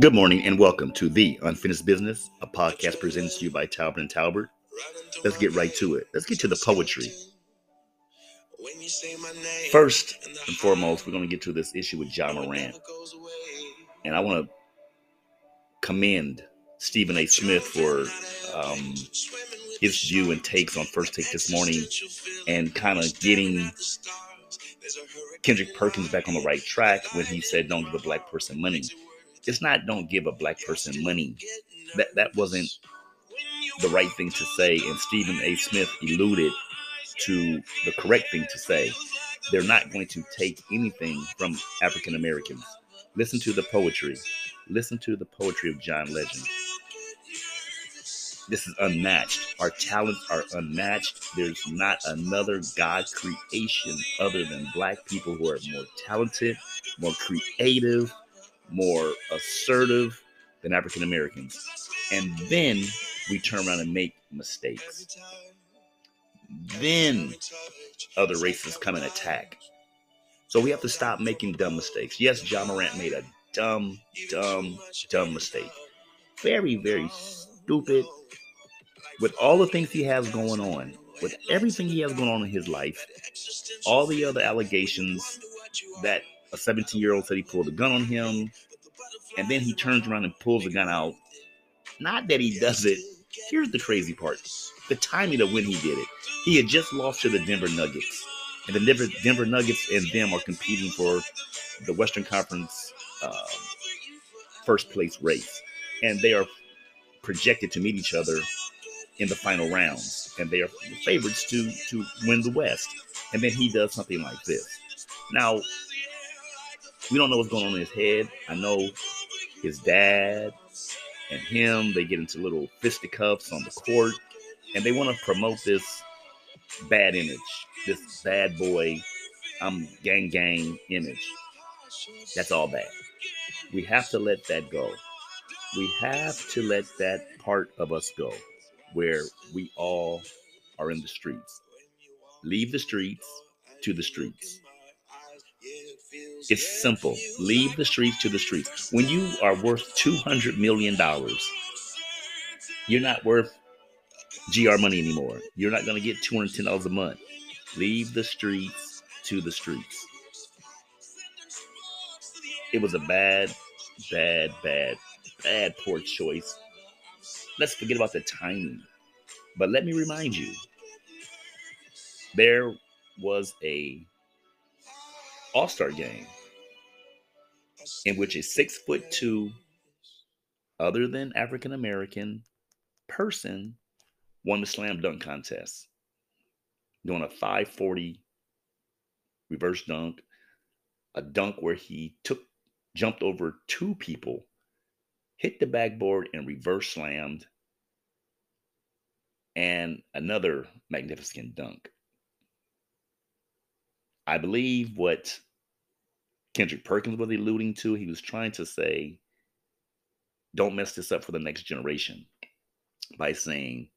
Good morning and welcome to The Unfinished Business, a podcast presented to you by Talbert and Talbert. Let's get right to it. Let's get to the poetry. First and foremost, we're going to get to this issue with Ja Morant. And I want to commend Stephen A. Smith for um, his view and takes on First Take this morning and kind of getting Kendrick Perkins back on the right track when he said, Don't give a black person money it's not don't give a black person money. That that wasn't the right thing to say, and Stephen A. Smith alluded to the correct thing to say. They're not going to take anything from African Americans. Listen to the poetry. Listen to the poetry of John Legend. This is unmatched. Our talents are unmatched. There's not another God creation other than black people who are more talented, more creative, more assertive than African Americans. And then we turn around and make mistakes. Then other races come and attack. So we have to stop making dumb mistakes. Yes, Ja Morant made a dumb, dumb, dumb mistake. Very, very stupid. With all the things he has going on, with everything he has going on in his life, all the other allegations that a 17 year old said he pulled a gun on him, and then he turns around and pulls the gun out. Not that he does it. Here's the crazy part the timing of when he did it. He had just lost to the Denver Nuggets, and the Denver, Denver Nuggets and them are competing for the Western Conference uh, first place race, and they are projected to meet each other in the final rounds, and they are favorites to to win the West. And then he does something like this. Now, we don't know what's going on in his head. I know his dad and him, they get into little fisticuffs on the court, and they want to promote this bad image, this bad boy, I'm gang gang image. That's all bad. We have to let that go. We have to let that part of us go where we all are in the streets. Leave the streets to the streets. It's simple. Leave the streets to the streets. When you are worth $200 million, you're not worth GR money anymore. You're not going to get $210 a month. Leave the streets to the streets. It was a bad, bad, bad, bad poor choice. Let's forget about the timing. But let me remind you there was a all Star game in which a six foot two, other than African American person won the slam dunk contest, doing a 540 reverse dunk, a dunk where he took jumped over two people, hit the backboard and reverse slammed, and another magnificent dunk. I believe what Kendrick Perkins was alluding to, he was trying to say, don't mess this up for the next generation by saying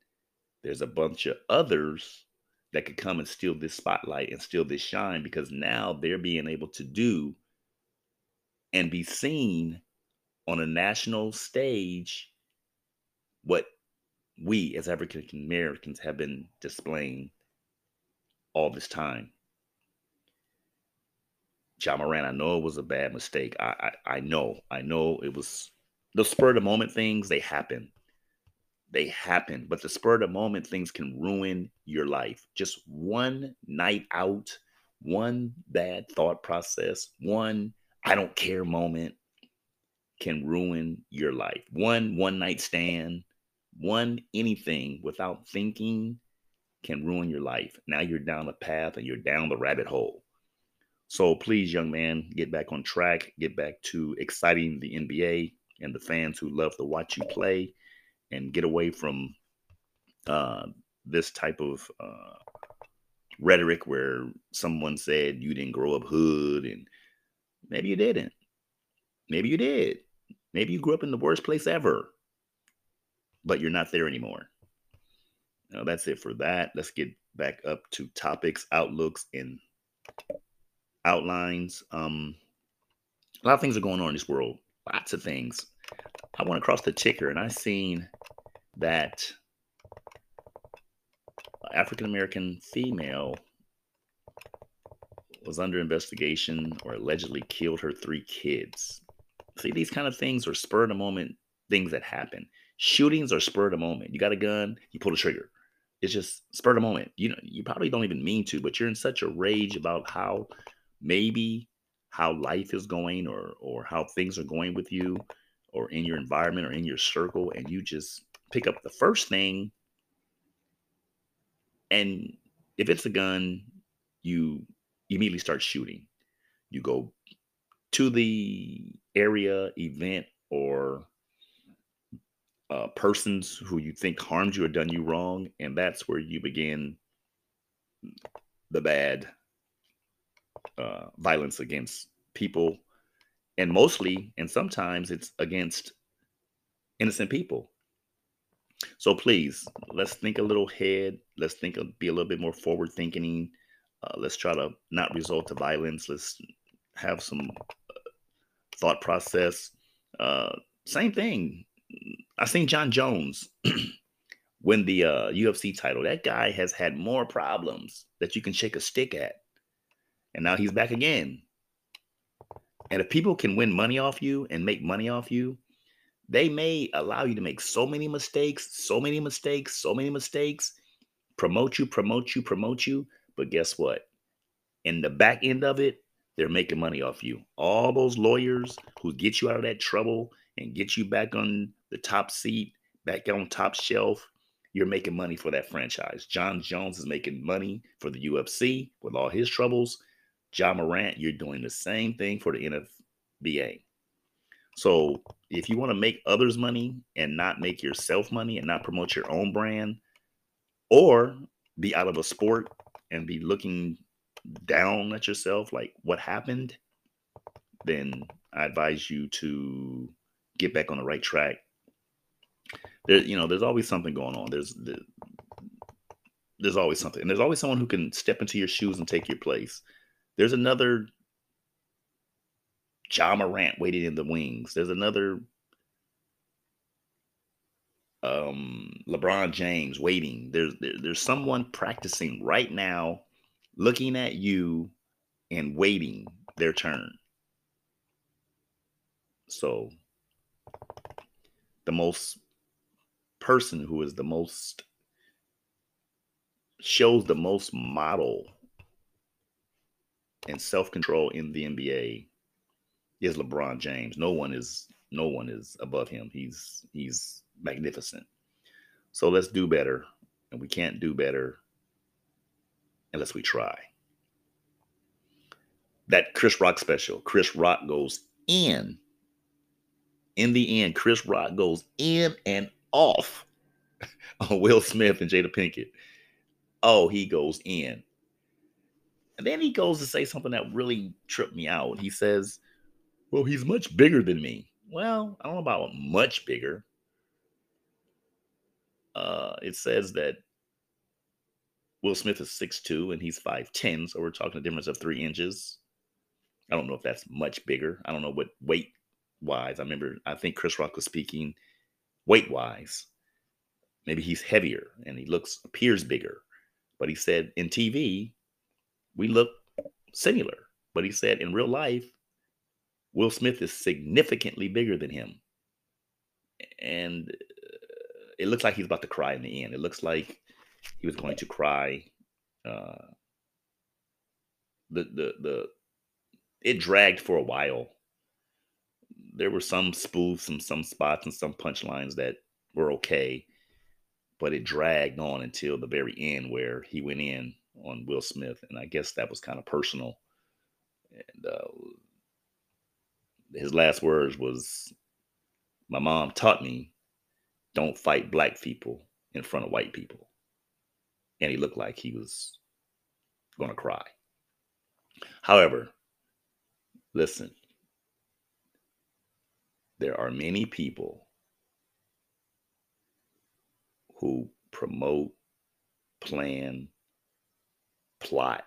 there's a bunch of others that could come and steal this spotlight and steal this shine because now they're being able to do and be seen on a national stage what we as African Americans have been displaying all this time. Ja Morant, I know it was a bad mistake. I, I I know, I know it was the spur of the moment things. They happen, they happen. But the spur of the moment things can ruin your life. Just one night out, one bad thought process, one I don't care moment can ruin your life. One one night stand, one anything without thinking can ruin your life. Now you're down the path and you're down the rabbit hole. So please, young man, get back on track, get back to exciting the NBA and the fans who love to watch you play, and get away from uh, this type of uh, rhetoric where someone said you didn't grow up hood, and maybe you didn't. Maybe you did. Maybe you grew up in the worst place ever, but you're not there anymore. Now, that's it for that. Let's get back up to topics, outlooks, and outlines. Um, a lot of things are going on in this world. Lots of things. I went across the ticker and I seen that African American female was under investigation or allegedly killed her three kids. See, these kind of things are spur of the moment things that happen. Shootings are spur of the moment. You got a gun, you pull the trigger. It's just spur of the moment. You know, you probably don't even mean to, but you're in such a rage about how maybe how life is going or or how things are going with you or in your environment or in your circle and you just pick up the first thing and if it's a gun you immediately start shooting. You go to the area event or uh, persons who you think harmed you or done you wrong and that's where you begin the bad uh, violence against people. And mostly and sometimes it's against innocent people. So please let's think a little ahead. Let's think be a little bit more forward thinking. Uh, let's try to not resort to violence. Let's have some uh, thought process. Uh, same thing. I seen Jon Jones win the uh, ufc title that guy has had more problems that you can shake a stick at and now he's back again and if people can win money off you and make money off you, they may allow you to make so many mistakes, so many mistakes, so many mistakes, promote you, promote you, promote you. But guess what? In the back end of it, they're making money off you. All those lawyers who get you out of that trouble and get you back on the top seat, back on top shelf, you're making money for that franchise. Jon Jones is making money for the UFC with all his troubles. Ja Morant, you're doing the same thing for the NBA. So if you want to make others money and not make yourself money and not promote your own brand, or be out of a sport and be looking down at yourself, like what happened, then I advise you to get back on the right track. There, you know, there's always something going on. There's there's always something, and there's always someone who can step into your shoes and take your place. There's another Ja Morant waiting in the wings. There's another um, LeBron James waiting. There's there, there's someone practicing right now, looking at you and waiting their turn. So the most person who is the most shows the most model and self control in the NBA is LeBron James. No one is no one is above him. He's he's magnificent. So let's do better, and we can't do better unless we try. That Chris Rock special, Chris Rock goes in. In the end, Chris Rock goes in and off on Will Smith and Jada Pinkett. Oh, he goes in. And then he goes to say something that really tripped me out. He says, Well, he's much bigger than me. Well, I don't know about much bigger. Uh, it says that Will Smith is 6'2 and he's 5'10, so we're talking a difference of three inches. I don't know if that's much bigger. I don't know what weight wise. I remember, I think Chris Rock was speaking weight wise. Maybe he's heavier and he looks, appears bigger. But he said in TV, we look similar. But he said in real life, Will Smith is significantly bigger than him. And uh, it looks like he's about to cry in the end. It looks like he was going to cry. Uh, the the the it dragged for a while. There were some spoofs and some spots and some punchlines that were okay, but it dragged on until the very end where he went in on Will Smith, and I guess that was kind of personal. And uh, his last words was, "My mom taught me, don't fight black people in front of white people," and he looked like he was going to cry. However, listen, there are many people who promote, plan, plot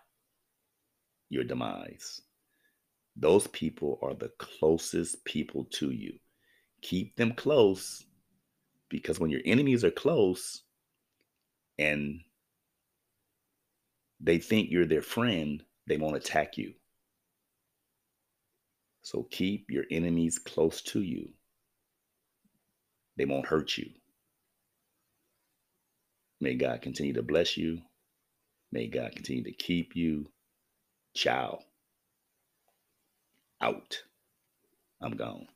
your demise. Those people are the closest people to you. Keep them close because when your enemies are close and they think you're their friend, they won't attack you. So keep your enemies close to you. They won't hurt you. May God continue to bless you. May God continue to keep you. Ciao. Out. I'm gone.